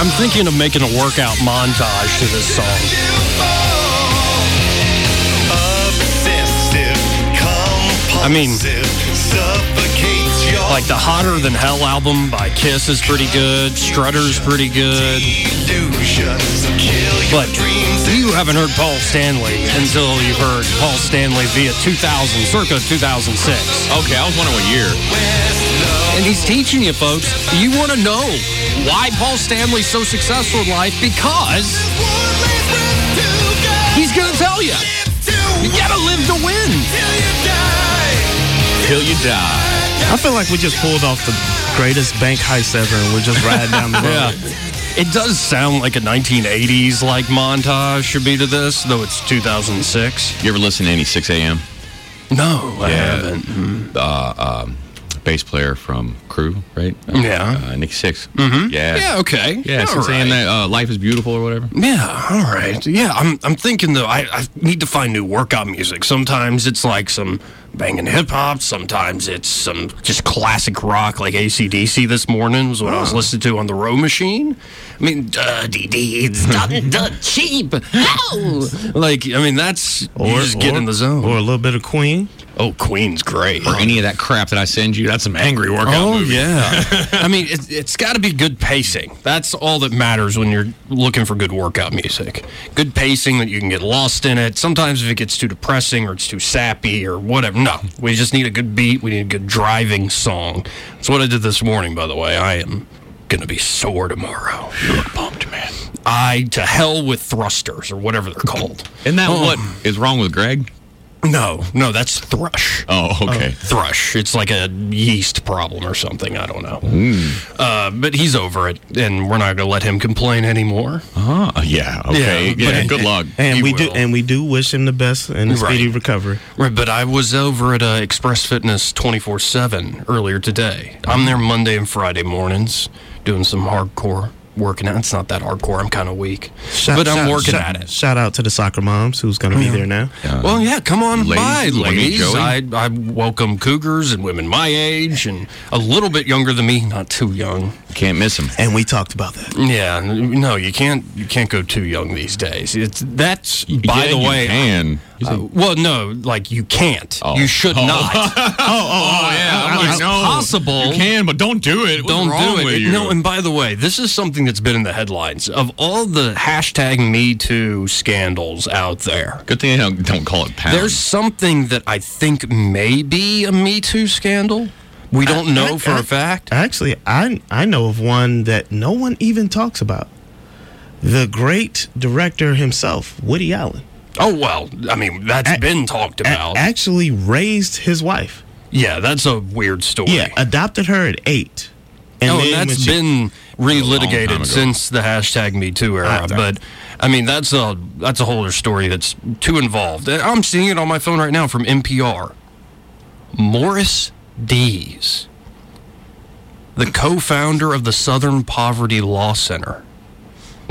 I'm thinking of making a workout montage to this song. I mean, like the Hotter Than Hell album by Kiss is pretty good. Strutter's pretty good. But you haven't heard Paul Stanley until you heard Paul Stanley via 2000, circa 2006. Okay, I was wondering what year. And he's teaching you folks, you want to know why Paul Stanley's so successful in life? Because he's going to tell you. You got to live to win. Till you die. I feel like we just pulled off the greatest bank heist ever and we're just riding down the road. yeah. It does sound like a 1980s like montage should be to this, though it's 2006. You ever listen to any Sixx:A.M.? No, I Yeah. haven't. Uh, um, bass player from Crüe, right? Yeah. Uh, Nikki Sixx Mhm. Yeah. Yeah, okay. Yeah, All Sixx:A.M. right. That, uh, Life is Beautiful or whatever. Yeah, all right. Yeah, I'm I'm thinking though I, I need to find new workout music. Sometimes it's like some banging hip hop, sometimes it's some just classic rock like ACDC this morning was what I was listening to on the row machine. I mean, dirty deeds done done cheap. Ow! Like, I mean that's you just get in the zone. Or a little bit of Queen. Oh, Queen's great. Or any of that crap that I send you. That's some angry workout Oh movie. yeah, I mean it, it's got to be good pacing. That's all that matters when you're looking for good workout music. Good pacing that you can get lost in it. Sometimes if it gets too depressing or it's too sappy or whatever, no, we just need a good beat. We need a good driving song. That's what I did this morning, by the way. I am gonna be sore tomorrow. You're pumped, man. I to hell with thrusters or whatever they're called. Isn't that Oh. what is wrong with Greg? No, no, that's thrush. Oh, okay. Thrush. It's like a yeast problem or something. I don't know. Hmm. Uh, but he's over it, and we're not going to let him complain anymore. Uh, yeah. Okay. Yeah. but- good luck. And He we do and we do wish him the best and a speedy recovery. Right, but I was over at uh, Express Fitness 24 7 earlier today. I'm there Monday and Friday mornings doing some hardcore working out. It's not that hardcore. I'm kind of weak. Shout- but I'm shout- working shout- at it. Shout out to the soccer moms who's going to be there now. Well, yeah, come on Ladies, by, ladies. I, I welcome cougars and women my age and a little bit younger than me, not too young. Can't miss them. And we talked about that. Yeah, no, you can't. You can't go too young these days. It's that's by Yeah, the you way. can. Uh, well, no, like you can't. Oh. You should Oh. not. oh, oh, oh, yeah. I'm like, no, possible. You can, but don't do it. What's Don't wrong do with it. you? No, and by the way, this is something that's been in the headlines of all the hashtag Me Too scandals out there. Good thing I don't, don't call it pound. There's something that I think may be a Me Too scandal. We don't know I- for I- a fact. Actually, I I know of one that no one even talks about. The great director himself, Woody Allen, Oh well, I mean that's A- been talked a- about. actually raised his wife. yeah, that's a weird story. Yeah, adopted her at eight. oh, then and that's been relitigated since the hashtag Me Too era. Ah, but I mean, that's a that's a whole other story that's too involved. I'm seeing it on my phone right now from NPR. Morris Dees, the co-founder of the Southern Poverty Law Center.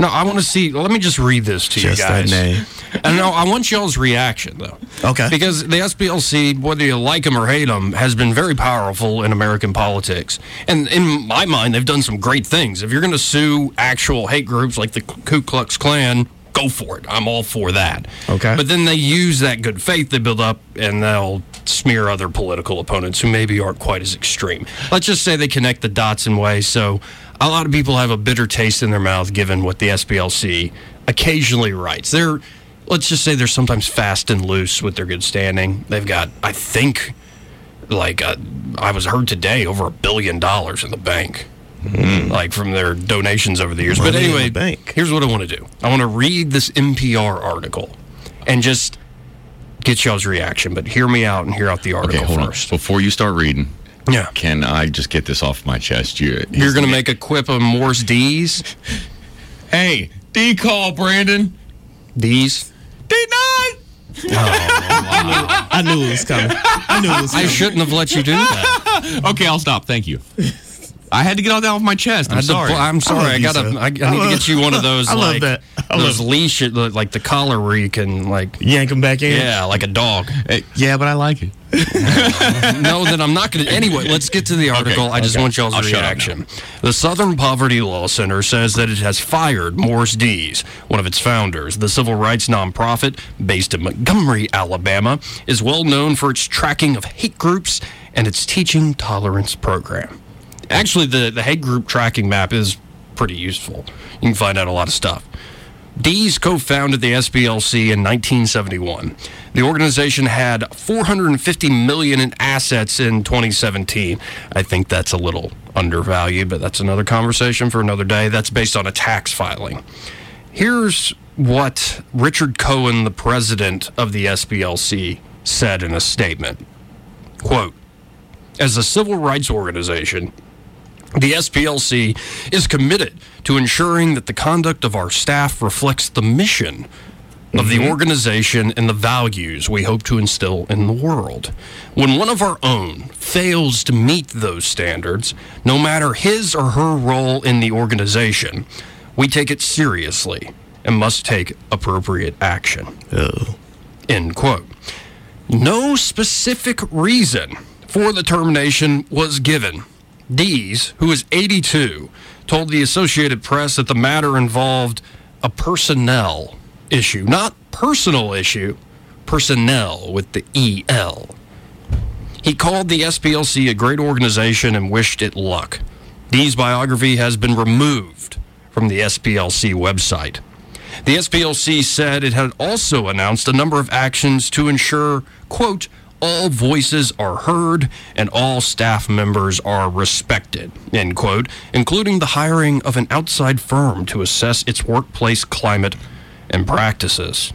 No, I want to see. Let me just read this to Just you that guys. name. And no, I want y'all's reaction though. Okay. Because the SPLC, whether you like them or hate them, has been very powerful in American politics. And in my mind, they've done some great things. If you're going to sue actual hate groups like the Ku Klux Klan, go for it. I'm all for that. Okay. But then they use that good faith they build up and they'll smear other political opponents who maybe aren't quite as extreme. Let's just say they connect the dots in ways so a lot of people have a bitter taste in their mouth given what the SPLC occasionally writes. They're let's just say they're sometimes fast and loose with their good standing. They've got I think like uh, I was heard today over a billion dollars in the bank. Mm. like from their donations over the years. Money but anyway, here's what I want to do. I want to read this NPR article and just get y'all's reaction. But hear me out and hear out the article hold first. on. Before you start reading, Yeah. can I just get this off my chest? You, You're going to make a quip of Morse D's? Hey, D call, Brandon. D's? D nine. Oh, I knew it was coming. I knew it was coming. I shouldn't have let you do that. Okay, I'll stop. Thank you. I had to get all that off my chest. I I'm sorry. I'm sorry. love I gotta. I, I need I to get you one of those I love like that. I those love- leash, like the collar where you can like Yank him back in. yeah, like a dog. Eh, yeah, but I like it. no, then I'm not going to. Anyway, let's get to the article. I just okay. want y'all's I'll reaction. The Southern Poverty Law Center says that it has fired Morris Dees, one of its founders. The civil rights nonprofit, based in Montgomery, Alabama, is well known for its tracking of hate groups and its teaching tolerance program. Actually, the, the hate group tracking map is pretty useful. You can find out a lot of stuff. Dees co-founded the SPLC in 1971. The organization had 450 million in assets in 2017. I think that's a little undervalued, but that's another conversation for another day. That's based on a tax filing. Here's what Richard Cohen, the president of the SPLC, said in a statement. Quote, as a civil rights organization, the SPLC is committed to ensuring that the conduct of our staff reflects the mission of the mm-hmm. organization and the values we hope to instill in the world. When one of our own fails to meet those standards, no matter his or her role in the organization, we take it seriously and must take appropriate action. Oh. End quote. No specific reason for the termination was given. Dees, who is 82, told the Associated Press that the matter involved a personnel issue, not personal issue, personnel with the EL. He called the SPLC a great organization and wished it luck. Dee's biography has been removed from the SPLC website. The SPLC said it had also announced a number of actions to ensure, quote, all voices are heard and all staff members are respected, end quote, including the hiring of an outside firm to assess its workplace climate and practices.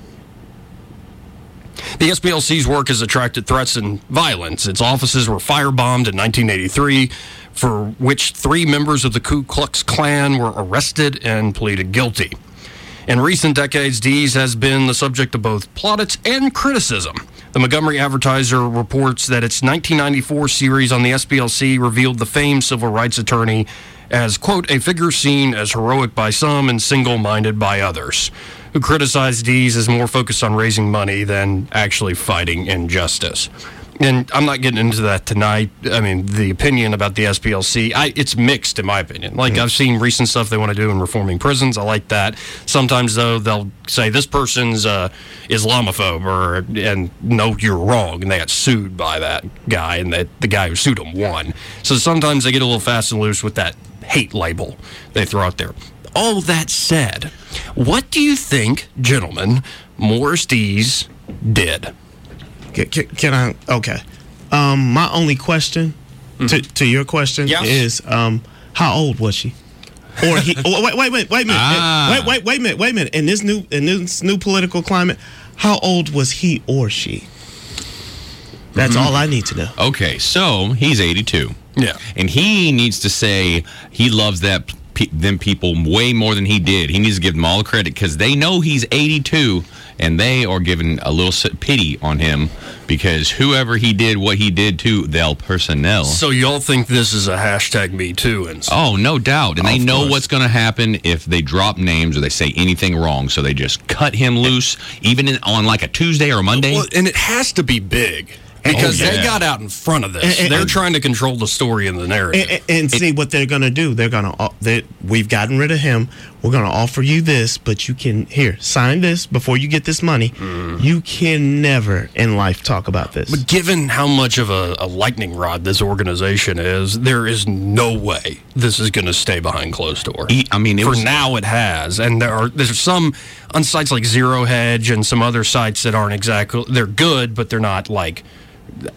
The SPLC's work has attracted threats and violence. Its offices were firebombed in 1983, for which three members of the Ku Klux Klan were arrested and pleaded guilty. In recent decades, Dees has been the subject of both plaudits and criticism. The Montgomery Advertiser reports that its 1994 series on the SPLC revealed the famed civil rights attorney as, quote, a figure seen as heroic by some and single minded by others, who criticized Dees as more focused on raising money than actually fighting injustice. And I'm not getting into that tonight. I mean, the opinion about the SPLC, I, it's mixed in my opinion. Like I've seen recent stuff they want to do in reforming prisons. I like that. Sometimes though, they'll say this person's uh, Islamophobe, or and no, you're wrong, and they got sued by that guy, and that the guy who sued them won. So sometimes they get a little fast and loose with that hate label they throw out there. All that said, what do you think, gentlemen, Morris Dees did? Can, can, can I? Okay. Um, my only question to, to your question Yes. is, um, how old was she? Or he? oh, wait, wait, wait, wait a minute. Ah. Wait, wait, wait a minute. Wait a minute. In this new, in this new political climate, how old was he or she? That's all I need to know. Okay, so he's 82. Yeah. And he needs to say he loves that pe- them people way more than he did. He needs to give them all the credit because they know he's 82 and they are giving a little pity on him because whoever he did what he did to, they'll personnel. So y'all think this is a hashtag Me Too and Oh, no doubt. And they know course. what's going to happen if they drop names or they say anything wrong. So they just cut him loose, even in, on like a Tuesday or a Monday. Well, and it has to be big because Oh, they got out in front of this. And- and- They're and- trying to control the story and the narrative. And, and see what they're gonna do. They're gonna uh, they, we've gotten rid of him. We're gonna offer you this, but you can here sign this before you get this money. You can never in life talk about this. but given how much of a, a lightning rod this organization is, there is no way this is going to stay behind closed door. I mean, it for was- now it has, and there are there's some on sites like Zero Hedge and some other sites that aren't exactly they're good, but they're not like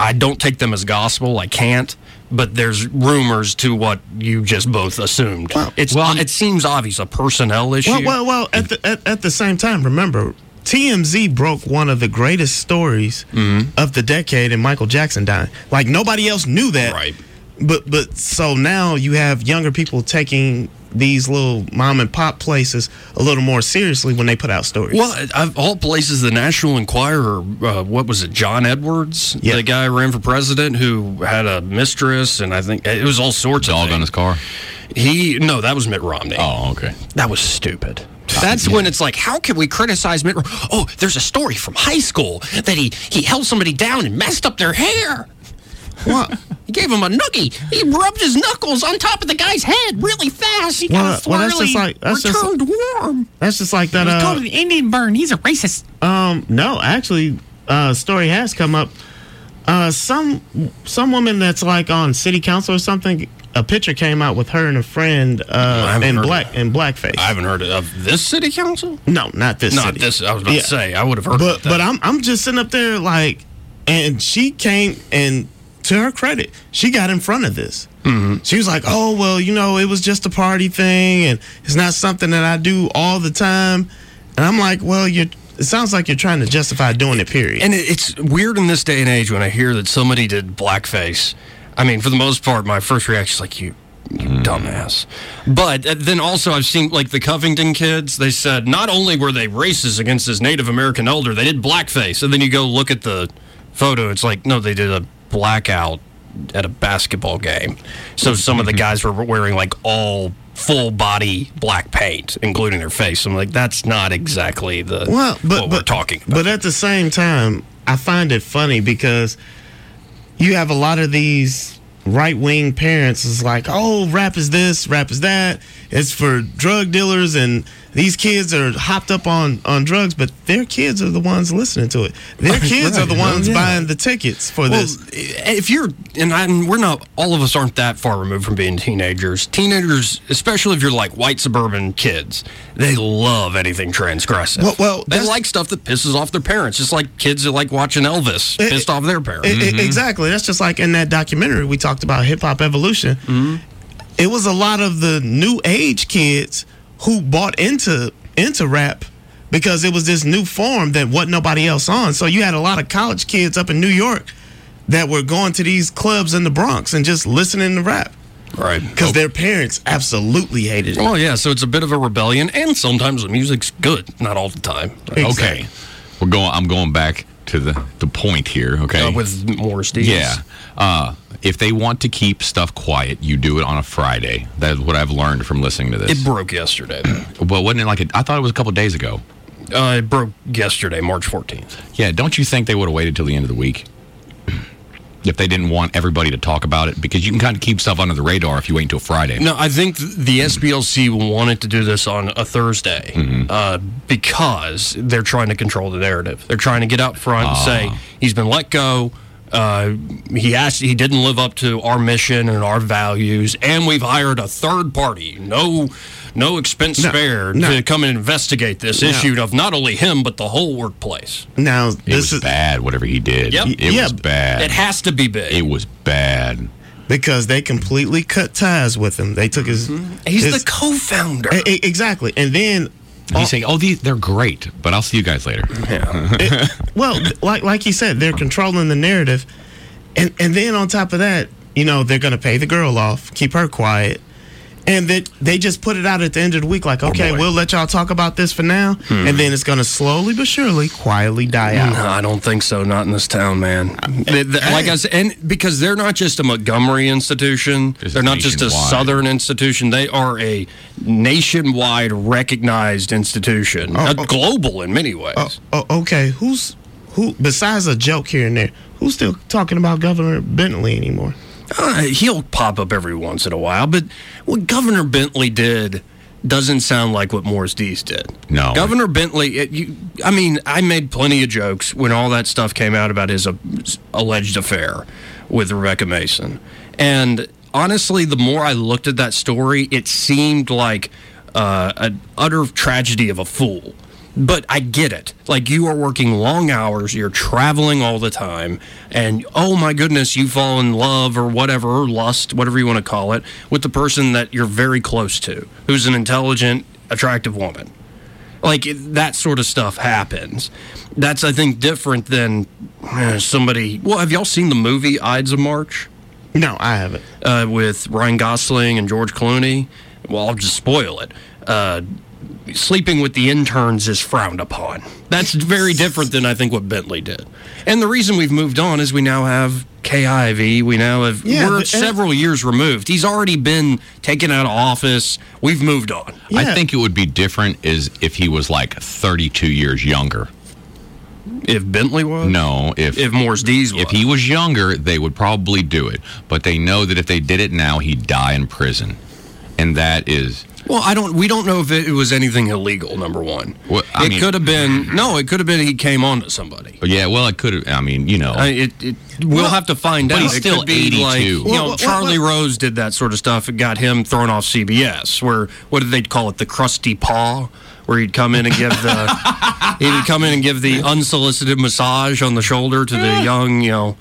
I don't take them as gospel. I can't but there's rumors to what you just both assumed. it's well, it seems obvious a personnel issue. Well, well, well. At the at, at the same time, remember TMZ broke one of the greatest stories Mm-hmm. of the decade in Michael Jackson dying. Like nobody else knew that. Right. But but so now you have younger people taking these little mom and pop places a little more seriously when they put out stories. Well, of all places, the National Enquirer, uh, what was it, John Edwards? Yeah. The guy who ran for president who had a mistress, and I think it was all sorts of Dog on his car. He, no, that was Mitt Romney. Oh, okay. That was stupid. That's when it's like, how can we criticize Mitt? Rom- Oh, there's a story from high school that he he held somebody down and messed up their hair. What? He gave him a noogie. He rubbed his knuckles on top of the guy's head really fast. He Well, got well, that's just like- that's just- turned warm. That's just like that. It's Uh, called an Indian burn. He's a racist. Um, no, actually, uh, story has come up. Uh, some some woman that's like on city council or something. A picture came out with her and a friend uh, haven't in black in blackface. I haven't heard of this city council. no, not this. Not city. this. I was about Yeah. to say. I would have heard But about that. but I'm I'm just sitting up there like, and she came and to her credit, she got in front of this. Mm-hmm. She was like, "Oh well, you know, it was just a party thing, and it's not something that I do all the time." And I'm like, "Well, you." It sounds like you're trying to justify doing it. Period. And it's weird in this day and age when I hear that somebody did blackface. I mean, for the most part, my first reaction is like, you, you dumbass. But uh, then also, I've seen like the Covington kids. They said not only were they racist against this Native American elder, they did blackface. And then you go look at the photo. It's like, no, they did a blackout at a basketball game. So some of the mm-hmm. guys were wearing like all full body black paint, including their face. I'm like, that's not exactly the well, but what but we're talking about. But at the same time, I find it funny because you have a lot of these right wing parents is like, oh, rap is this, rap is that. It's for drug dealers, and these kids are hopped up on on drugs, but their kids are the ones listening to it. Their kids are the ones Yeah. buying the tickets for Well, this. if you're, and I'm, we're not, all of us aren't that far removed from being teenagers. Teenagers, especially if you're like white suburban kids, they love anything transgressive. Well- well, they like stuff that pisses off their parents, just like kids that like watching Elvis Eh, pissed off their parents. E- e- Exactly. That's just like in that documentary we talked about hip hop evolution. Mm-hmm. It was a lot of the new age kids who bought into into rap because it was this new form that wasn't nobody else on. So you had a lot of college kids up in New York that were going to these clubs in the Bronx and just listening to rap right. because their parents absolutely hated it. Oh, yeah, so it's a bit of a rebellion, and sometimes the music's good, not all the time. Okay. We're going. I'm going back to the the point here. Okay. Uh, with Morris Dees. Yeah. Uh, if they want to keep stuff quiet, you do it on a Friday. That's what I've learned from listening to this. It broke yesterday. well, wasn't it like a, I thought it was a couple days ago. uh, it broke yesterday, March 14th. Yeah. Don't you think they would have waited till the end of the week? If they didn't want everybody to talk about it, because you can kind of keep stuff under the radar if you wait until Friday. No, I think the SPLC wanted to do this on a Thursday uh, because they're trying to control the narrative. They're trying to get out front and say he's been let go. Uh, he asked, he didn't live up to our mission and our values, and we've hired a third party, no, no expense No, spared, no. to come and investigate this No. issue of not only him but the whole workplace. Now it this was is bad. Whatever he did, Yep. it Yeah, was bad. It has to be big. It was bad. because they completely cut ties with him. They took his. he's his- the co-founder. Exactly, and then He's saying, "Oh, these they're great, but I'll see you guys later." it- well, like like you said, they're controlling the narrative, and and then on top of that, you know, they're going to pay the girl off, keep her quiet, and that they just put it out at the end of the week, like, okay, boy. we'll let y'all talk about this for now, and then it's going to slowly but surely, quietly die out. No, I don't think so. Not in this town, man. They- they- like I said, and because they're not just a Montgomery institution, It's they're not just a. Southern institution. They are a nationwide recognized institution, Oh, uh, oh. global in many ways. Oh, oh, okay, who's who? Besides a joke here and there, who's still talking about Governor Bentley anymore? Uh, he'll pop up every once in a while, but what Governor Bentley did doesn't sound like what Morris Dees did. No. Governor Bentley, it, you, I mean, I made plenty of jokes when all that stuff came out about his uh, alleged affair with Rebekah Mason. And honestly, the more I looked at that story, it seemed like uh, an utter tragedy of a fool. But I get it. Like you are working long hours, you're traveling all the time, and oh my goodness, you fall in love or whatever, or lust, whatever you want to call it, with the person that you're very close to, who's an intelligent, attractive woman. Like that sort of stuff happens. That's I think different than uh, somebody. Well, have y'all seen the movie Ides of March? No, I haven't. uh, with Ryan Gosling and George Clooney. Well, I'll just spoil it. Uh, sleeping with the interns is frowned upon. That's very different than I think what Bentley did. And the reason we've moved on is we now have Kay Ivey. We now have Yeah, we're but- uh, several years removed. He's already been taken out of office. We've moved on. Yeah. I think it would be different is if he was like 32 years younger. If Bentley was No, if if Morris Dees was if he was younger, they would probably do it. But they know that if they did it now, he'd die in prison, and that is Well, I don't. We don't know if it was anything illegal. Number one, Well, I it mean- could have been. No, it could have been he came on to somebody. Oh, yeah. Well, it could have. I mean, you know, I, it, it, we'll have to find but out. he's It still could be 82. Like, you Well, know, well, Charlie well- Rose did that sort of stuff. It got him thrown off CBS. Where what did they call it? The crusty paw, where he'd come in and give the he'd come in and give the unsolicited massage on the shoulder to the eh. young, you know.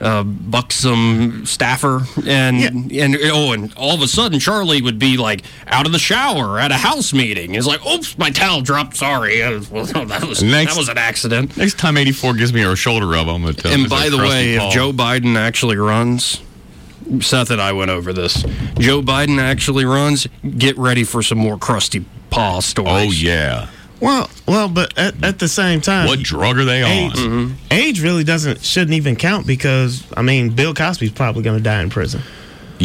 Uh, buxom staffer and and oh and all of a sudden Charlie would be like out of the shower at a house meeting. He's like, "Oops, my towel dropped. Sorry, well, that was Next- that was an accident." next time 84 gives me a shoulder rub, I'm gonna tell him. And by the way, paw. if Joe Biden actually runs, Seth and I went over this. Joe Biden actually runs, get ready for some more crusty paw stories. oh yeah, Well, well, but at, at the same time, what drug are they on? age, Mm-hmm. age really doesn't shouldn't even count because I mean Bill Cosby's probably going to die in prison.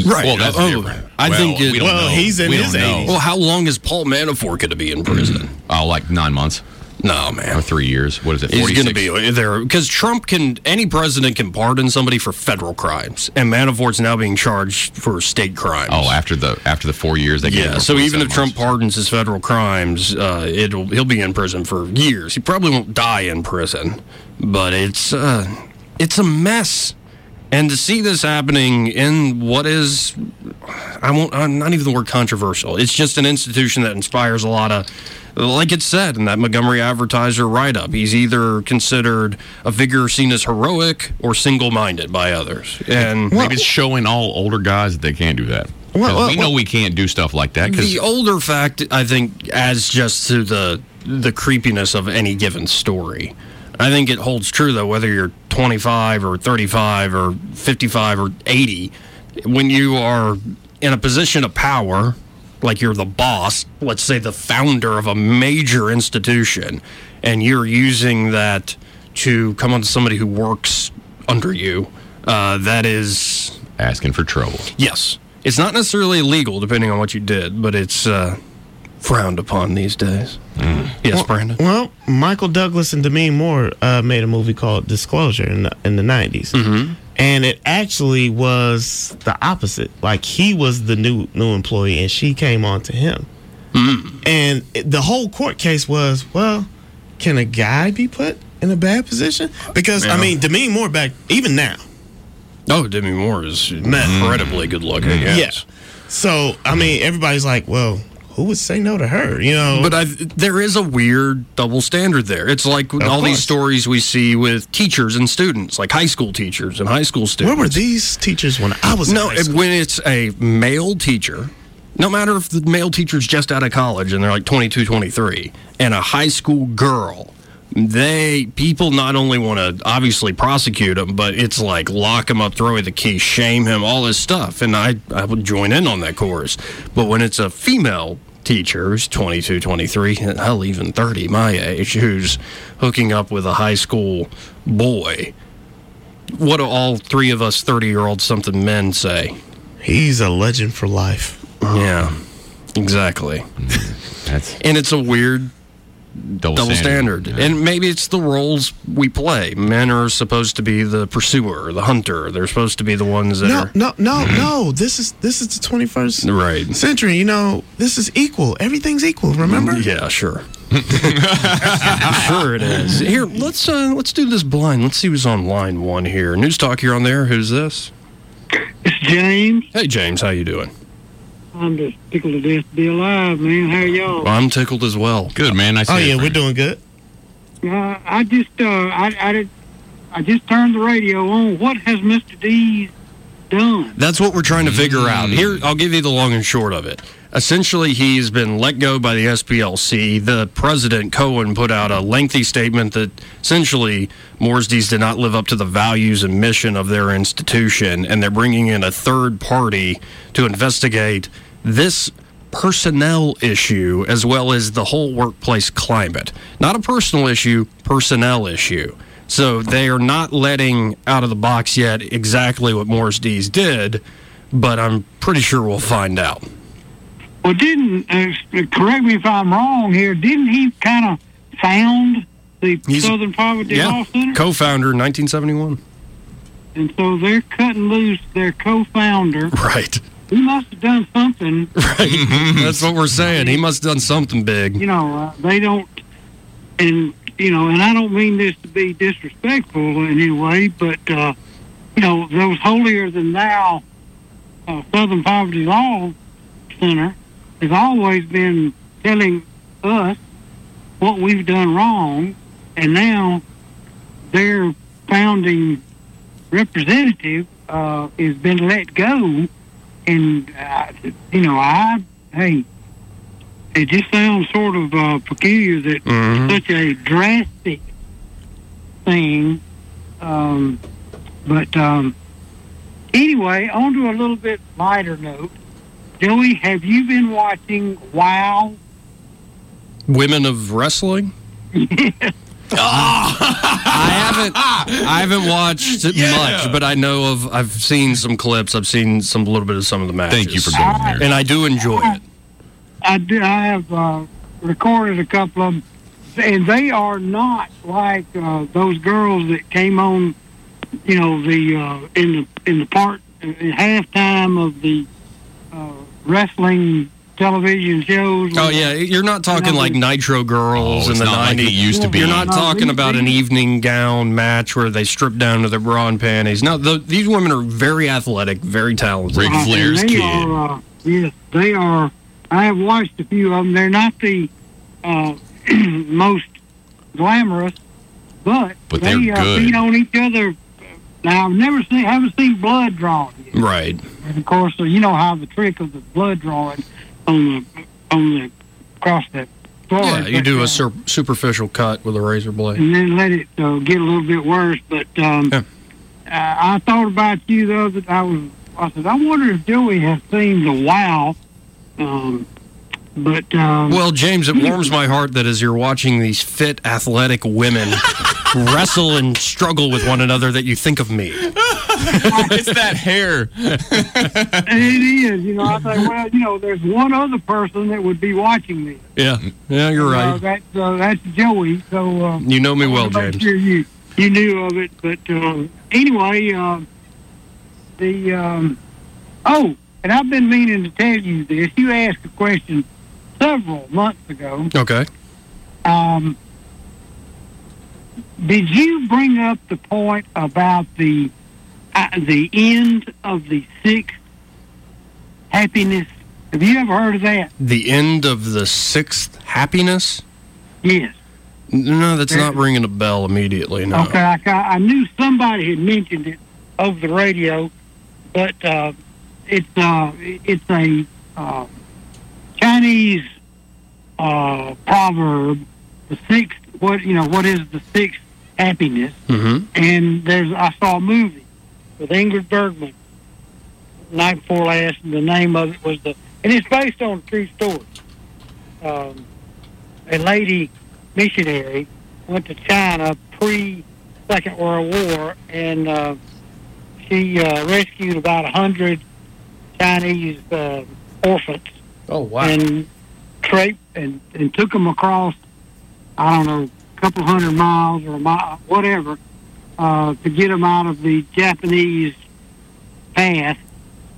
Right. Well, that's Oh, different. I Well, think it- we don't Well, know. he's in We his 80s. Well, how long is Paul Manafort going to be in prison? Oh, like nine months No, or man. three years. What is it? He's 46? going to be there because Trump can, any president can pardon somebody for federal crimes, and Manafort's now being charged for state crimes. Oh, after the after the four years, they Yeah, so even 47 if Trump pardons his federal crimes, uh, it'll he'll be in prison for years. He probably won't die in prison, but it's uh, it's a mess. And to see this happening in what is, I won't, uh, not even the word controversial. It's just an institution that inspires a lot of, like it said in that Montgomery Advertiser write up. He's either considered a figure seen as heroic or single minded by others. And maybe it's showing all older guys that they can't do that. Well, well, we know well- we can't do stuff like that because the older fact i think adds just to the the creepiness of any given story i think it holds true though whether you're 25 or 35 or 55 or 80 when you are in a position of power like you're the boss let's say the founder of a major institution and you're using that to come onto somebody who works under you uh, that is asking for trouble. Yes. It's not necessarily illegal, depending on what you did, but it's uh, frowned upon these days. Yes, Brandon. Well, Michael Douglas and Demi Moore uh, made a movie called Disclosure in the, in the 90s. Mm-hmm. And it actually was the opposite. Like he was the new new employee and she came on to him. Mm. And it- the whole court case was, well, can a guy be put in a bad position? Because I mean, Demi Moore back even now. Oh, Demi Moore is incredibly good looking. Mm-hmm. Yes. Yeah. So I mean, everybody's like, well, who would say no to her? You know, But I, there is a weird double standard there. It's like all course. these stories we see with teachers and students, like high school teachers and high school students. where were these teachers when I was No, when it's a male teacher, no matter if the male teacher's just out of college and they're like 22, 23, and a high school girl, they people not only want to obviously prosecute him, but it's like lock him up, throw away the key, shame him, all this stuff. And I, I would join in on that chorus. But when it's a female teacher who's 22, 23, hell, even 30, my age, who's hooking up with a high school boy, what do all three of us 30 year old something men say? He's a legend for life. Yeah, exactly. Mm-hmm. That's And it's a weird double, double standard. Yeah. And maybe it's the roles we play. Men are supposed to be the pursuer, the hunter. They're supposed to be the ones that No, are. no, no, no. This is this is the 21st Right. century. You know, this is equal. Everything's equal. Remember? Yeah, sure. sure it is. Here, let's uh, let's do this blind. Let's see who's on line one here. News Talk, you're on there. Who's this? It's James. Hey, James, how you doing? I'm just tickled to death to be alive, man. How are y'all? Well, I'm tickled as well. Good man. I Oh see yeah, we're doing good. Uh, I just, uh, I, I, did, I just turned the radio on. What has Mr. Dees done? That's what we're trying to figure out. Here, I'll give you the long and short of it. Essentially, he's been let go by the SPLC. The president, Cohen, put out a lengthy statement that essentially Morris Dees did not live up to the values and mission of their institution, and they're bringing in a third party to investigate this personnel issue as well as the whole workplace climate. Not a personal issue, personnel issue. So they are not letting out of the box yet exactly what Morris Dees did, but I'm pretty sure we'll find out. Well, didn't, uh, correct me if I'm wrong here, didn't he kind of found the He's- Southern Poverty Law Yeah, Center? co-founder in 1971. and so they're cutting loose their co-founder. Right, He must have done something. right. That's what we're saying. He must have done something big. You know, uh, they don't, and you know, and I don't mean this to be disrespectful in any way, but uh, you know, those holier than thou uh, Southern Poverty Law Center has always been telling us what we've done wrong, and now their founding representative uh, has been let go, and uh, you know, I hey, it just sounds sort of uh, peculiar that Mhm. such a drastic thing. Um, but um, anyway, on to a little bit lighter note. Joey, have you been watching Wow? Women of wrestling. I haven't. I haven't watched it much, but I know of. I've seen some clips. I've seen some a little bit of some of the matches. Thank you for going there. And I do enjoy it. I do. I have uh, recorded a couple of them, and they are not like uh, those girls that came on. You know, the uh, in the in the part in halftime of the uh, wrestling television shows. Oh yeah, you're not talking like Nitro Girls Oh, in the not like '90s. used to be. You're not talking about an evening gown match where they strip down to their bra and panties. No, the, these women are very athletic, very talented. Ric Uh, and Flair's they kid. Are, uh, yes, they are. I have watched a few of them. They're not the uh, most glamorous, but, But they they're uh, good. beat on each other. Now I've never seen, haven't seen blood drawn. Yet. Right. And of course, you know how the trick of the blood drawing on the on the across the floor. Yeah, you But, do uh, a sur- superficial cut with a razor blade. and then let it uh, get a little bit worse. But um, Yeah. uh, I thought about you the other. I was. I said, I wonder if Joey has seen the Wow. Um, but um, Well, James, it warms my heart that as you're watching these fit, athletic women wrestle and struggle with one another, that you think of me. it's that hair. it is. You know, I think, well, you know, there's one other person that would be watching me. Yeah, yeah, you're Uh, right. that's uh, that's Joey. So. Um, You know me well, I James. Sure you you knew of it, but um, anyway, um, the um, oh, and I've been meaning to tell you this. You asked a question several months ago. Okay. Um, did you bring up the point about the uh, the end of the sixth happiness? Have you ever heard of that? The end of the sixth happiness? Yes. No, that's not ringing a bell immediately. No. Okay, I, I knew somebody had mentioned it over the radio, but uh, it's uh, it's a uh, Chinese uh, proverb. The sixth, what you know, what is the sixth happiness? Mm-hmm. And there's I saw a movie with Ingrid Bergman night before last, and the name of it was the, and it's based on a true story. Um, a lady missionary went to China pre Second World War, and uh, she uh, rescued about a hundred Chinese uh, orphans Oh wow. and tra- and and took them across I don't know a couple hundred miles or a mile whatever uh, to get them out of the Japanese path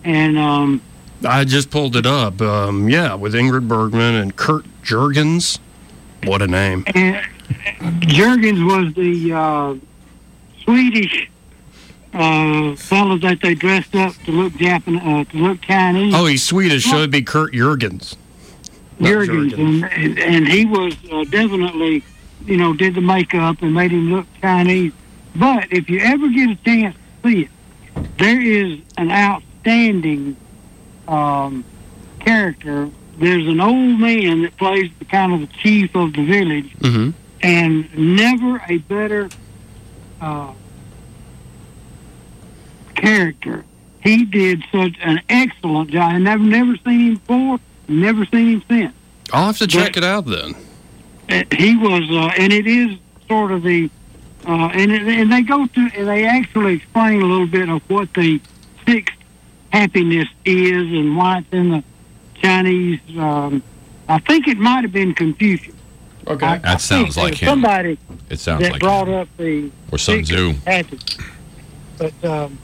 and um, I just pulled it up. Um, yeah, with Ingrid Bergman and Kurt Jurgens. What a name. and Jurgens was the uh, Swedish uh, fellow that they dressed up to look Japan, uh, to look Chinese. Oh, he's Swedish, so it'd be Kurt Jurgens. Not Jurgens, and, and, and he was uh, definitely, you know, did the makeup and made him look Chinese. But if you ever get a chance to see it, there is an outstanding um, character. There's an old man that plays the kind of the chief of the village, Mm-hmm. and never a better uh, character. He did such an excellent job, and I've never seen him before, never seen him since. I'll have to check it out then. Uh, he was, uh, and it is sort of the, uh, and it, and they go through and they actually explain a little bit of what the sixth happiness is and why it's in the Chinese. Um, I think it might have been Confucius. Okay, I, I That sounds think like him. Somebody It sounds that like brought him. up the Or Sun sixth Tzu. happiness. But um,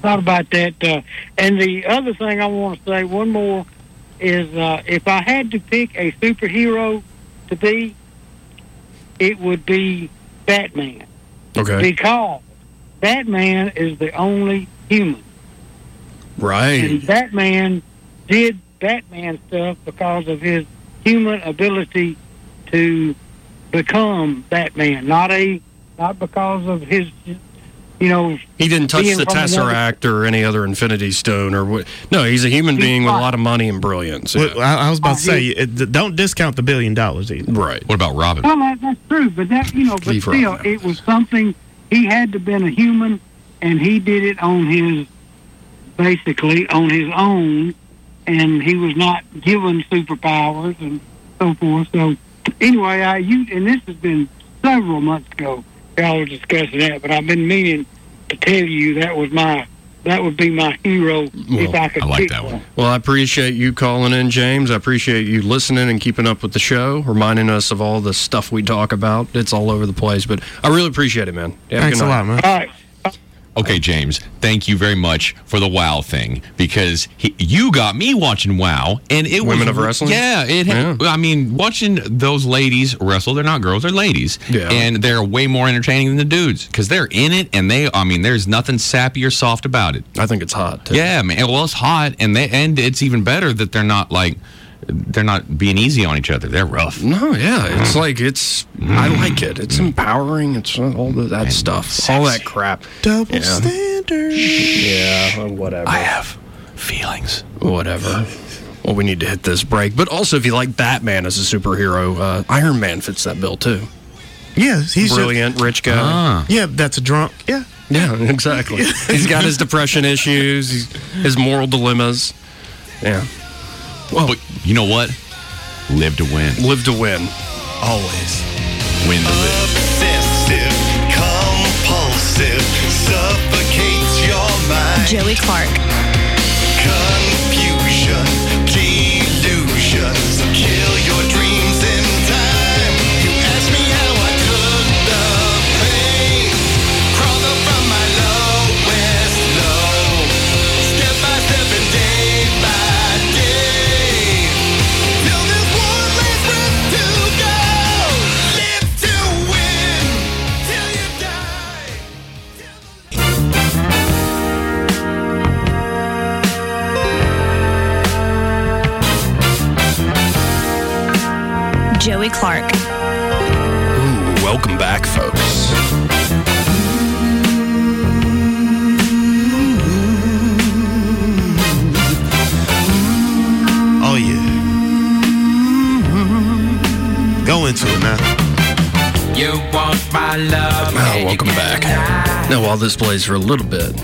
thought about that. Uh, and the other thing I want to say, one more, is uh, if I had to pick a superhero to be, it would be Batman. Okay. Because Batman is the only human. Right. And Batman did Batman stuff because of his human ability to become Batman, not a not because of his you know He didn't touch the from another- Tesseract or any other Infinity Stone or what. No, he's a human He's being with a lot of money and brilliance. Well, I, I was about oh, to Oh, say, he- it, don't discount the billion dollars either. Right. What about Robin? Well, that, that's true, but that you know, but Leave still, Robin. it was something he had to been a human, and he did it on his basically on his own, and he was not given superpowers and so forth. So anyway, I you and this has been several months ago. Y'all were discussing that, but I've been meaning to tell you that was my that would be my hero if I could. I like that one. Well, I appreciate you calling in, James. I appreciate you listening and keeping up with the show, reminding us of all the stuff we talk about. It's all over the place, but I really appreciate it, man. Have Thanks good a lot, man. All right. Okay, James, thank you very much for the WoW thing because he, you got me watching WoW, and it was Women of Wrestling? Yeah, it. Yeah. I mean, watching those ladies wrestle, they're not girls, they're ladies, Yeah. and they're way more entertaining than the dudes because they're in it, and they. I mean, there's nothing sappy or soft about it. I think it's hot. Too. Yeah, man. Well, it's hot, and they and it's even better that they're not like they're not being easy on each other. They're rough. No, yeah, it's like it's. I like it. It's empowering. It's all the, that stuff, all that crap. Double Yeah. standard. Yeah, whatever. I have feelings. whatever. Well, we need to hit this break. But also, if you like Batman as a superhero, uh, Iron Man fits that bill too. Yeah, he's just- Brilliant, rich guy. Ah. yeah, that's a drunk. Yeah. Yeah, exactly. He's got his depression issues, his moral dilemmas. Yeah. But you know what? Live to win. Live to win. Always. Win to live. Obsessive, compulsive, suffocates your mind. Joey Clark. Clark. Ooh, welcome back, folks. Oh yeah. Go into it now. You want my love. Oh, welcome back. Now, while this plays for a little bit,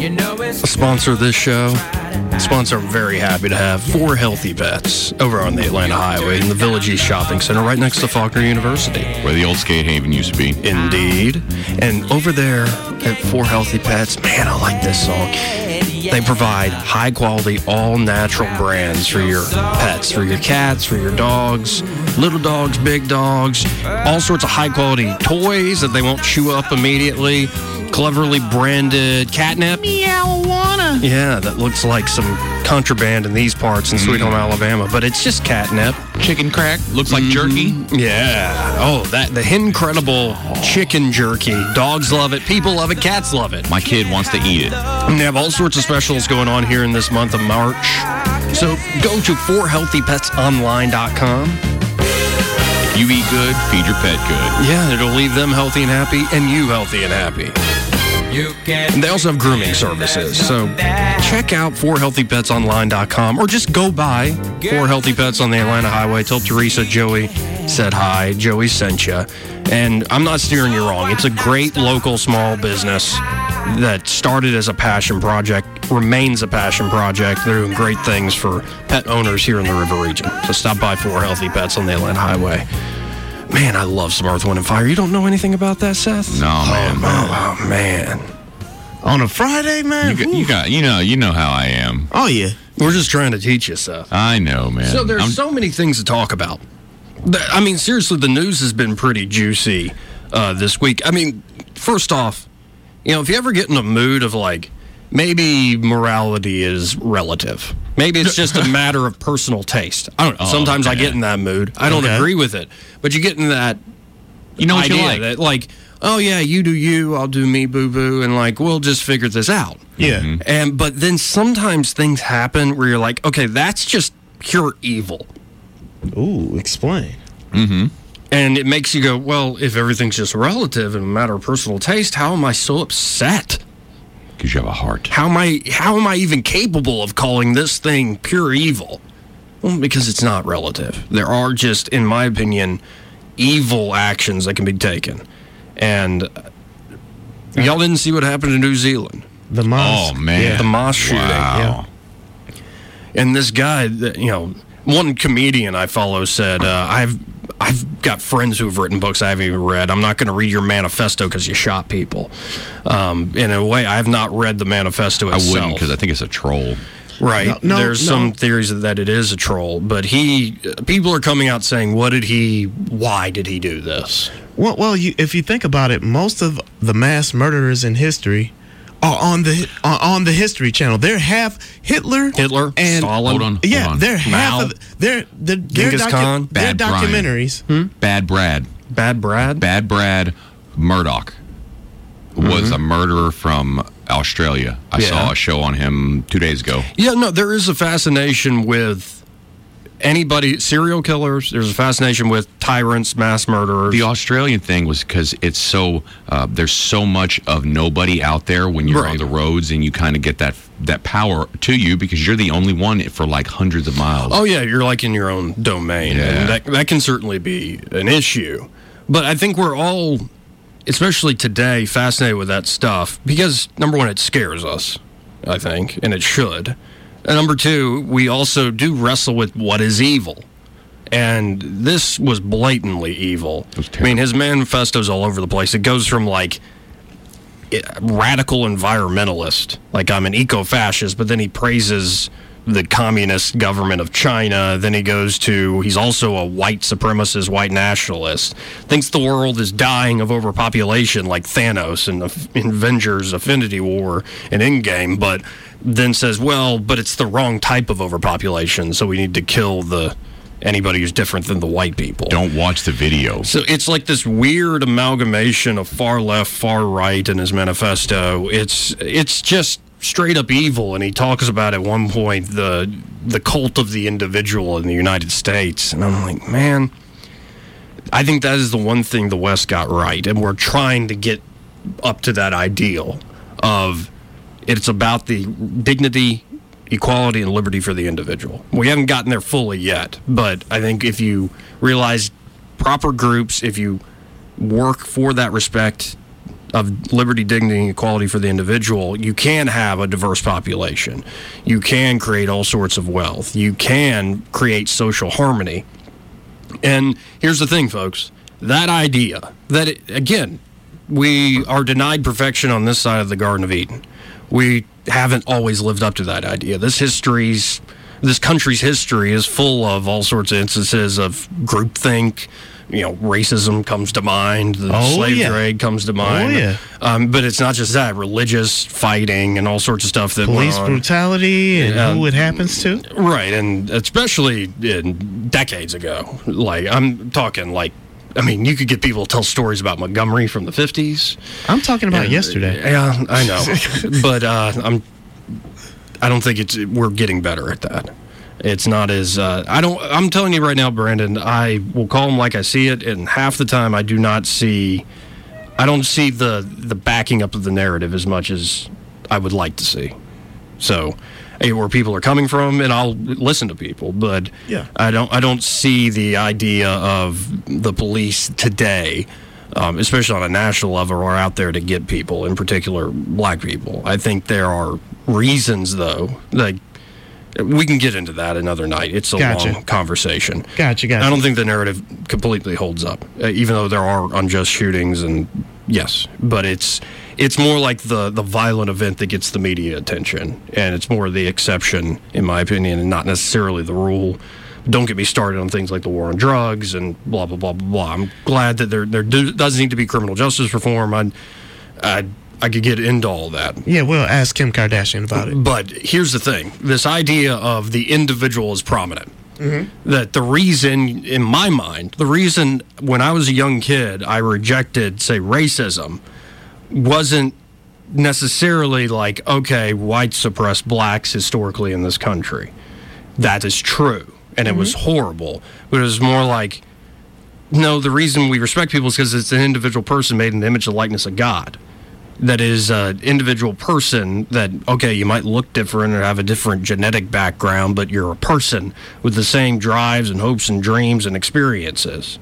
You know it's a sponsor of this show, a sponsor I'm very happy to have, Four Healthy Pets, over on the Atlanta Highway in the Village East Shopping Center, right next to Faulkner University. Where the old skate haven used to be. Indeed. And over there at Four Healthy Pets, man, I like this song. They provide high quality, all natural brands for your pets, for your cats, for your dogs, little dogs, big dogs, all sorts of high quality toys that they won't chew up immediately. cleverly branded catnip. Meowana. Yeah, that looks like some contraband in these parts in Sweet Home mm-hmm. Alabama, but it's just catnip. Chicken crack looks like mm-hmm. jerky. Yeah. Oh, that the incredible chicken jerky. Dogs love it. People love it. Cats love it. My kid wants to eat it. And they have all sorts of specials going on here in this month of March. So go to forhealthypetsonline.com. If you eat good, feed your pet good. Yeah, it'll leave them healthy and happy, and you healthy and happy. And they also have grooming services. So check out forhealthypetsonline.com or just go by Four Healthy Pets on the Atlanta Highway. Tell Teresa Joey said hi. Joey sent you. And I'm not steering you wrong. It's a great local small business that started as a passion project, remains a passion project. They're doing great things for pet owners here in the River Region. So stop by Four Healthy Pets on the Atlanta Highway. Man, I love some Earth, Wind, and Fire. You don't know anything about that, Seth? No, man. Oh, oh, man. On a Friday, man. You got, you got, you know, you know how I am. Oh yeah. We're just trying to teach you stuff. I know, man. So there's I'm- so many things to talk about. I mean, seriously, the news has been pretty juicy uh, this week. I mean, first off, you know, if you ever get in a mood of like, maybe morality is relative. Maybe it's just a matter of personal taste. I don't know. Oh, Sometimes I get in that mood. I don't Okay. agree with it, but you get in that you know what idea you like. that like, oh yeah, you do you, I'll do me, boo boo, and like we'll just figure this out. Yeah. And but then sometimes things happen where you're like, okay, that's just pure evil. Ooh, explain. Mm-hmm. And it makes you go, well, if everything's just relative and a matter of personal taste, how am I so upset? Because you have a heart. How am I how am I even capable of calling this thing pure evil? Well, because it's not relative. There are just, in my opinion, evil actions that can be taken. And uh, y'all didn't see what happened in New Zealand. The mosque. Oh man, The mosque shooting. Wow. And this guy, you know, one comedian I follow said, uh, "I've I've got friends who've written books I haven't even read. I'm not going to read your manifesto because you shot people." Um, in a way, I have not read the manifesto I wouldn't because I think it's a troll. Right. No, no, There's no. some theories that it is a troll, but he people are coming out saying, "What did he? Why did he do this?" Well, well, you, if you think about it, most of the mass murderers in history are on the are on the History Channel. They're half Hitler, Hitler, and Stalin. Hold on. yeah, hold on. they're half Mao. of they're they're, they're, Genghis Khan. they're Bad Brian. documentaries. Hmm? Bad Brad. Bad Brad. Bad Brad Murdoch was mm-hmm. a murderer from Australia. I Yeah. saw a show on him two days ago. Yeah, no, there is a fascination with anybody, serial killers. There's a fascination with tyrants, mass murderers. The Australian thing was because it's so uh, there's so much of nobody out there when you're on the roads, and you kind of get that that power to you because you're the only one for like hundreds of miles. Oh yeah, you're like in your own domain, Yeah. and that that can certainly be an issue. But I think we're all, especially today, fascinated with that stuff because number one, it scares us. I think, and it should. And number two, we also do wrestle with what is evil. And this was blatantly evil. was I mean, his manifesto's all over the place. It goes from like radical environmentalist, like I'm an eco fascist, but then he praises the communist government of China. Then he goes to, he's also a white supremacist, white nationalist. Thinks the world is dying of overpopulation like Thanos in, the- in Avengers Infinity War and Endgame, but then says, well, but it's the wrong type of overpopulation, so we need to kill the anybody who's different than the white people. Don't watch the video. So it's like this weird amalgamation of far left, far right in his manifesto. It's it's just straight up evil, and he talks about at one point the the cult of the individual in the United States, and I'm like, man, I think that is the one thing the West got right, and we're trying to get up to that ideal of it's about the dignity, equality, and liberty for the individual. We haven't gotten there fully yet, but I think if you realize proper groups, if you work for that respect of liberty, dignity, and equality for the individual, you can have a diverse population. You can create all sorts of wealth. You can create social harmony. And here's the thing, folks that idea that, it, again, we are denied perfection on this side of the Garden of Eden. We haven't always lived up to that idea. This history's, this country's history is full of all sorts of instances of groupthink, you know, racism comes to mind, the Oh, slave yeah. trade comes to mind. yeah. Um, but it's not just that, religious fighting and all sorts of stuff that Police brutality and Yeah. who it happens to. Right, and especially in decades ago. Like I'm talking like I mean, you could get people to tell stories about Montgomery from the 50s. I'm talking about And- yesterday. Yeah, I know. but uh, I'm I don't think it's we're getting better at that. It's not as uh, I don't I'm telling you right now, Brandon, I will call them like I see it and half the time I do not see I don't see the the backing up of the narrative as much as I would like to see. So, eh, where people are coming from, and I'll listen to people, but Yeah. I don't I don't see the idea of the police today, um, especially on a national level, are out there to get people, in particular black people. I think there are reasons, though, like we can get into that another night. It's a Gotcha. long conversation. Gotcha, gotcha. I don't think the narrative completely holds up, uh, even though there are unjust shootings and yes, but it's it's more like the the violent event that gets the media attention, and it's more the exception, in my opinion, and not necessarily the rule. Don't get me started on things like the war on drugs and blah blah blah blah blah. I'm glad that there there do, does need to be criminal justice reform. I I I could get into all that. Yeah, we'll ask Kim Kardashian about it. But here's the thing this idea of the individual is prominent. Mm-hmm. That the reason, in my mind, the reason when I was a young kid, I rejected, say, racism wasn't necessarily like, okay, whites suppress blacks historically in this country. That is true. And it mm-hmm. was horrible. But it was more like, no, the reason we respect people is because it's an individual person made in the image and likeness of God that is an individual person that okay you might look different or have a different genetic background but you're a person with the same drives and hopes and dreams and experiences.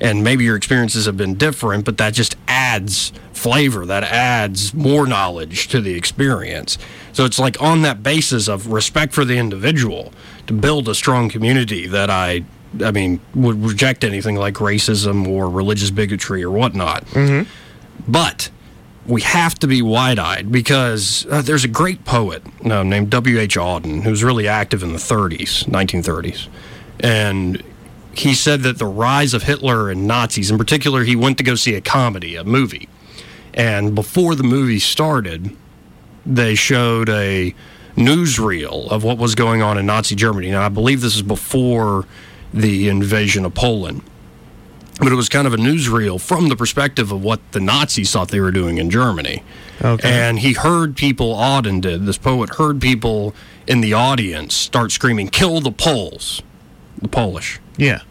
And maybe your experiences have been different but that just adds flavor that adds more knowledge to the experience. So it's like on that basis of respect for the individual to build a strong community that i i mean would reject anything like racism or religious bigotry or whatnot. Mm-hmm. But we have to be wide eyed because uh, there's a great poet uh, named W.H. Auden who's really active in the 30s, 1930s. And he said that the rise of Hitler and Nazis, in particular, he went to go see a comedy, a movie. And before the movie started, they showed a newsreel of what was going on in Nazi Germany. Now, I believe this is before the invasion of Poland but it was kind of a newsreel from the perspective of what the Nazis thought they were doing in Germany. Okay. And he heard people, Auden did, this poet heard people in the audience start screaming, kill the Poles, the Polish. Yeah.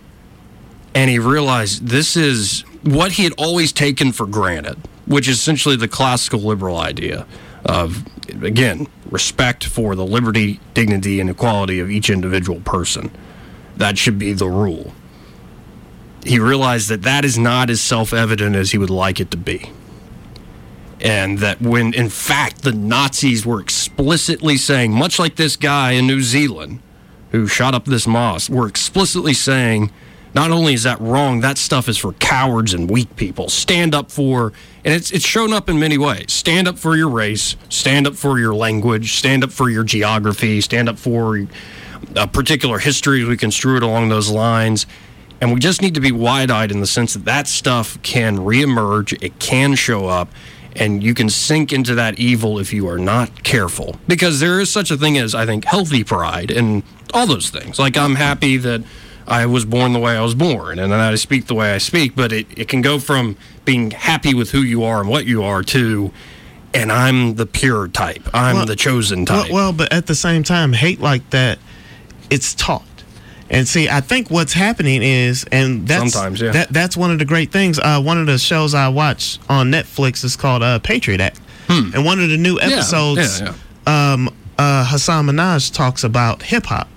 And he realized this is what he had always taken for granted, which is essentially the classical liberal idea of, again, respect for the liberty, dignity, and equality of each individual person. That should be the rule he realized that that is not as self-evident as he would like it to be. And that when in fact the nazis were explicitly saying much like this guy in new zealand who shot up this mosque were explicitly saying not only is that wrong that stuff is for cowards and weak people. Stand up for and it's it's shown up in many ways. Stand up for your race stand up for your language stand up for your geography stand up for a particular history as we construe it along those lines and we just need to be wide eyed in the sense that that stuff can reemerge, it can show up, and you can sink into that evil if you are not careful. Because there is such a thing as, I think, healthy pride and all those things. Like, I'm happy that I was born the way I was born and that I speak the way I speak, but it, it can go from being happy with who you are and what you are to, and I'm the pure type, I'm Well- the chosen type. Well, well, but at the same time, hate like that, it's taught. And see, I think what's happening is, and that's Sometimes, yeah. that, that's one of the great things. Uh, one of the shows I watch on Netflix is called uh, Patriot Act, and one of the new Hmm. Yeah, episodes, yeah, Um, uh, Hasan Minhaj talks about hip hop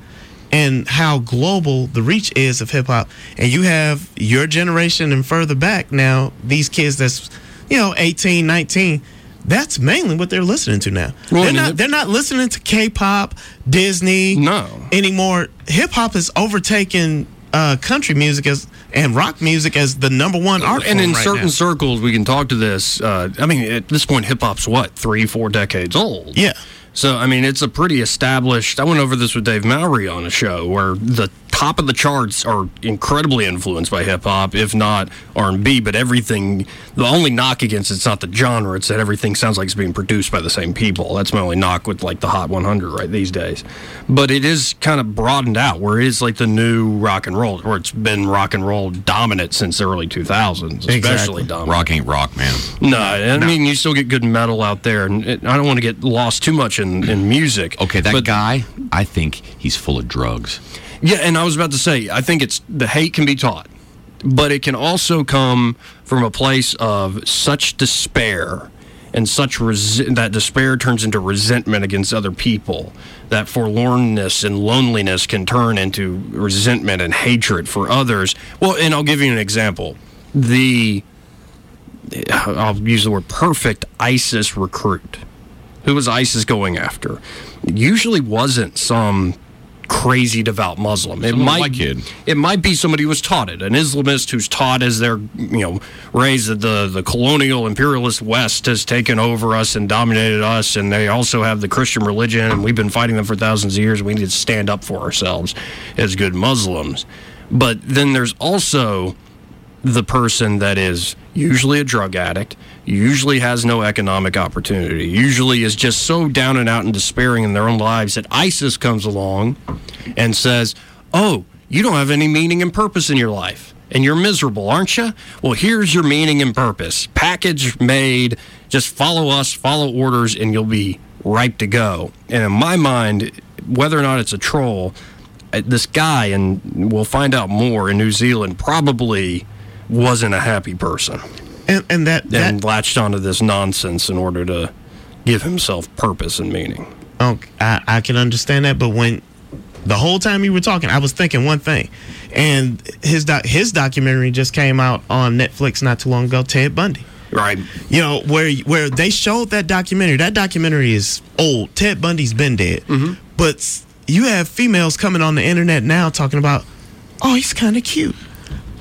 and how global the reach is of hip hop. And you have your generation and further back now, these kids that's you know 18, 19. That's mainly what they're listening to now. Well, they're not. They're not listening to K-pop, Disney, No. anymore. Hip hop has overtaken uh, country music as and rock music as the number one art and in right certain now. circles we can talk to this uh, i mean at this point hip-hop's what three four decades old Yeah. so i mean it's a pretty established i went over this with dave mowry on a show where the top of the charts are incredibly influenced by hip hop, if not R and B. But everything, the only knock against it's not the genre; it's that everything sounds like it's being produced by the same people. That's my only knock with like the Hot 100 right these days. But it is kind of broadened out, where it is like the new rock and roll, where it's been rock and roll dominant since the early 2000s, especially Exactly. dominant. Rock ain't rock, man. No, I mean you still get good metal out there, and it, I don't want to get lost too much in, in music. Okay, that but- guy, I think he's full of drugs. Yeah, and I was about to say, I think it's the hate can be taught, but it can also come from a place of such despair and such that despair turns into resentment against other people. That forlornness and loneliness can turn into resentment and hatred for others. Well, and I'll give you an example. The I'll use the word perfect ISIS recruit. Who was ISIS going after? Usually wasn't some crazy devout Muslim. It Some might. It might be somebody who was taught it, an Islamist who's taught as they're you know raised that the the colonial imperialist West has taken over us and dominated us, and they also have the Christian religion, and we've been fighting them for thousands of years. We need to stand up for ourselves as good Muslims. But then there's also the person that is usually a drug addict, usually has no economic opportunity, usually is just so down and out and despairing in their own lives that ISIS comes along and says, Oh, you don't have any meaning and purpose in your life. And you're miserable, aren't you? Well, here's your meaning and purpose. Package made. Just follow us, follow orders, and you'll be ripe to go. And in my mind, whether or not it's a troll, uh, this guy, and we'll find out more in New Zealand, probably wasn't a happy person And and that that and latched onto this nonsense in order to give himself purpose and meaning. Oh, I, I can understand that, but when the whole time you were talking, I was thinking one thing, and his doc, his documentary just came out on Netflix not too long ago. Ted Bundy, Right. you know where where they showed that documentary. That documentary is old. Ted Bundy's been dead, mm-hmm. but you have females coming on the internet now talking about, oh, he's kind of cute.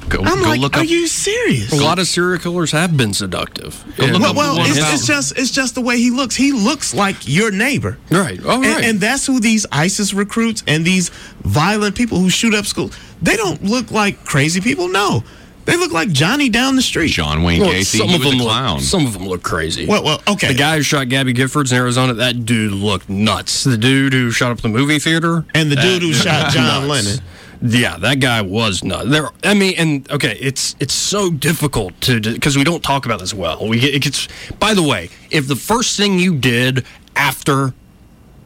Go, I'm go like, look are up. you serious? A lot of serial killers have been seductive. Go look And- up well, well it's, it's just it's just the way he looks. He looks like your neighbor. Right. Oh, right. And, and that's who these ISIS recruits and these violent people who shoot up schools. They don't look like crazy people. No, they look like Johnny down the street. John Wayne Well, Gacy, some he of was them a look, some of them look crazy. Well, well, okay. The guy who shot Gabby Giffords in Arizona, that dude looked nuts. The dude who shot up the movie theater, and the dude who shot John nuts. Lennon. Yeah, that guy was nuts. There, I mean, and okay, it's it's so difficult to because we don't talk about this well. We get, it gets. By the way, if the first thing you did after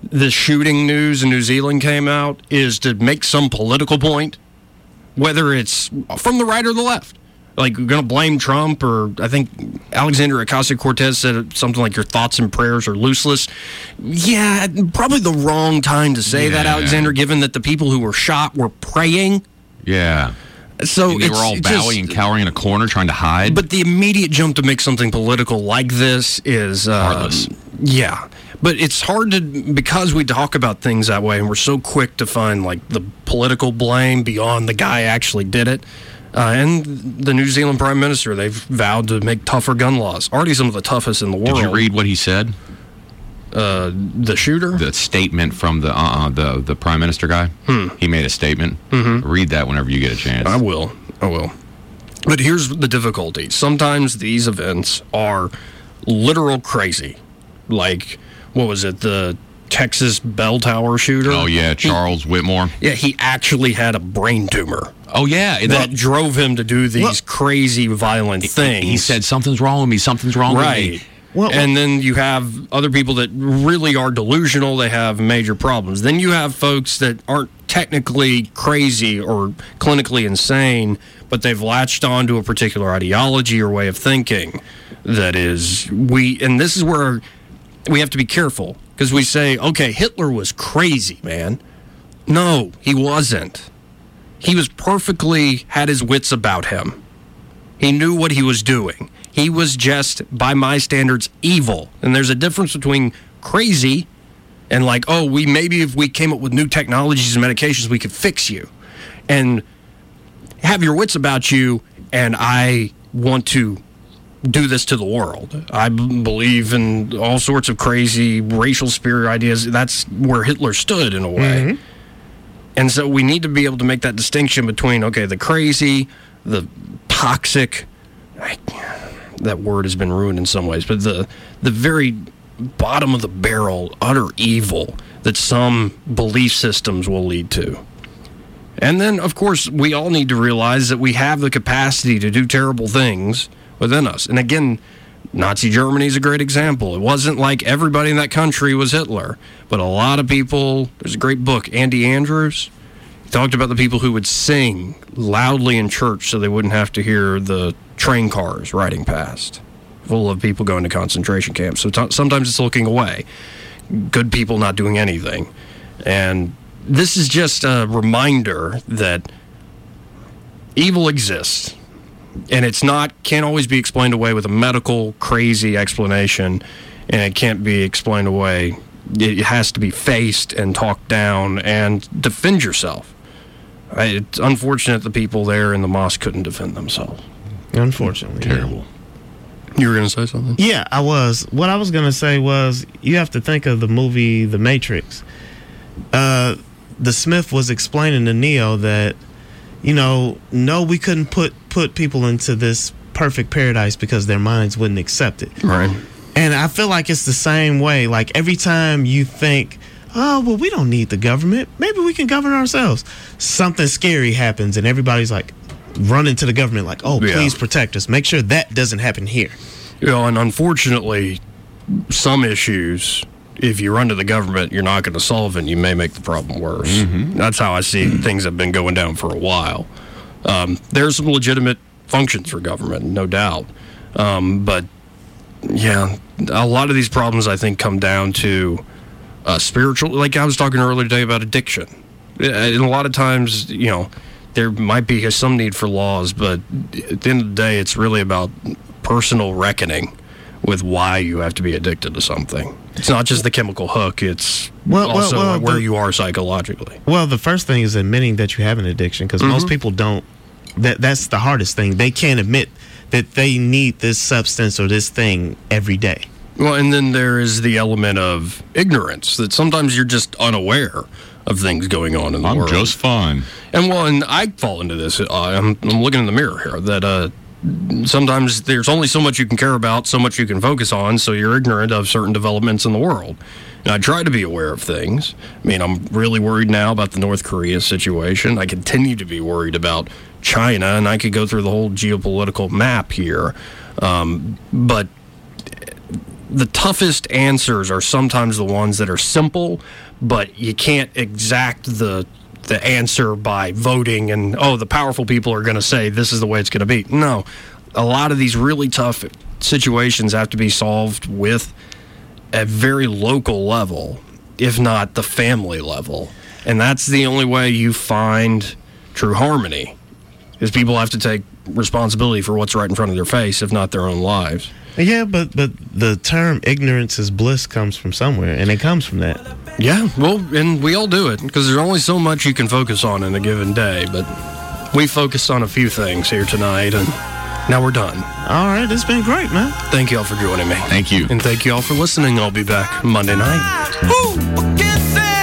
the shooting news in New Zealand came out is to make some political point, whether it's from the right or the left. Like you're gonna blame Trump, or I think Alexander Ocasio Cortez said something like "Your thoughts and prayers are useless." Yeah, probably the wrong time to say that, Alexander. Given that the people who were shot were praying, yeah. so And they were all just- bowing and cowering in a corner trying to hide. But the immediate jump to make something political like this is uh, Heartless. Yeah, but it's hard to because we talk about things that way, and we're so quick to find like the political blame beyond the guy actually did it. Uh, and the New Zealand Prime Minister, they've vowed to make tougher gun laws. Already some of the toughest in the world. Did you read what he said? uh, the shooter? The statement from the uh, the the prime minister guy. He made a statement. Read that whenever you get a chance. I will. I will. But here's the difficulty. Sometimes these events are literal crazy. Like, what was it? The Texas bell tower shooter? oh yeah, He- Charles Whitmore. yeah, he actually had a brain tumor Oh yeah, that drove him to do these Well- crazy, violent things. he said something's wrong with me. Something's wrong with Right. me. Well- and then you have other people that really are delusional. They have major problems. Then you have folks that aren't technically crazy or clinically insane, but they've latched onto a particular ideology or way of thinking that is we. And this is where we have to be careful because we say, okay, Hitler was crazy, man. No, he wasn't. He was perfectly had his wits about him. He knew what he was doing. He was just, by my standards, evil. And there's a difference between crazy and like, oh, we maybe if we came up with new technologies and medications, we could fix you. And have your wits about you, and I want to do this to the world. I b- believe in all sorts of crazy racial spirit ideas. That's where Hitler stood in a way. Mm-hmm. And so we need to be able to make that distinction between, okay, the crazy, the toxic, I, that word has been ruined in some ways, but the, the very bottom of the barrel, utter evil that some belief systems will lead to. And then, of course, we all need to realize that we have the capacity to do terrible things within us. And again, Nazi Germany is a great example. It wasn't like everybody in that country was Hitler, but a lot of people. There's a great book, Andy Andrews. Talked about the people who would sing loudly in church so they wouldn't have to hear the train cars riding past, full of people going to concentration camps. So t- sometimes it's looking away, good people not doing anything. And this is just a reminder that evil exists and it's not can't always be explained away with a medical crazy explanation and it can't be explained away it has to be faced and talked down and defend yourself I- it's unfortunate the people there in the mosque couldn't defend themselves Unfortunately. Terrible. you were going to say something Yeah, I was. What I was gonna say was you have to think of the movie The Matrix. Uh, the Smith was explaining to Neo that, you know, no, we couldn't put put people into this perfect paradise because their minds wouldn't accept it. right And I feel like it's the same way. Like every time you think, oh, well, we don't need the government. Maybe we can govern ourselves. Something scary happens, and everybody's like running to the government, like, oh, Yeah. please protect us. Make sure that doesn't happen here. you know and unfortunately some issues if you run to the government you're not going to solve it you may make the problem worse mm-hmm. that's how i see things have been going down for a while um, there's some legitimate functions for government no doubt. Um, but yeah a lot of these problems i think come down to uh, spiritual like i was talking earlier today about addiction. And a lot of times you know there might be some need for laws but at the end of the day it's really about personal reckoning with why you have to be addicted to something it's not just the chemical hook it's Well, well, also well, where the- you are psychologically Well, the first thing is admitting that you have an addiction because most Mhm. people don't. That that's the hardest thing. They can't admit that they need this substance or this thing every day. Well, and then there is the element of ignorance that sometimes you're just unaware of things going on in the I'm world. just fine. And well, and I fall into this. Uh, I'm, I'm looking in the mirror here that uh, sometimes there's only so much you can care about, so much you can focus on, so you're ignorant of certain developments in the world. And I try to be aware of things. I mean, I'm really worried now about the North Korea situation. I continue to be worried about China, and I could go through the whole geopolitical map here. Um, but the toughest answers are sometimes the ones that are simple, but you can't exact the the answer by voting and oh the powerful people are going to say this is the way it's going to be. No. A lot of these really tough situations have to be solved with a very local level, if not the family level. And that's the only way you find true harmony. Is people have to take responsibility for what's right in front of their face, if not their own lives. Yeah, but but the term ignorance is bliss comes from somewhere, and it comes from that. Yeah, well, and we all do it because there's only so much you can focus on in a given day. But we focused on a few things here tonight, and now we're done. All right, it's been great, man. Thank you all for joining me. Thank you. And thank you all for listening. I'll be back Monday night. Who can say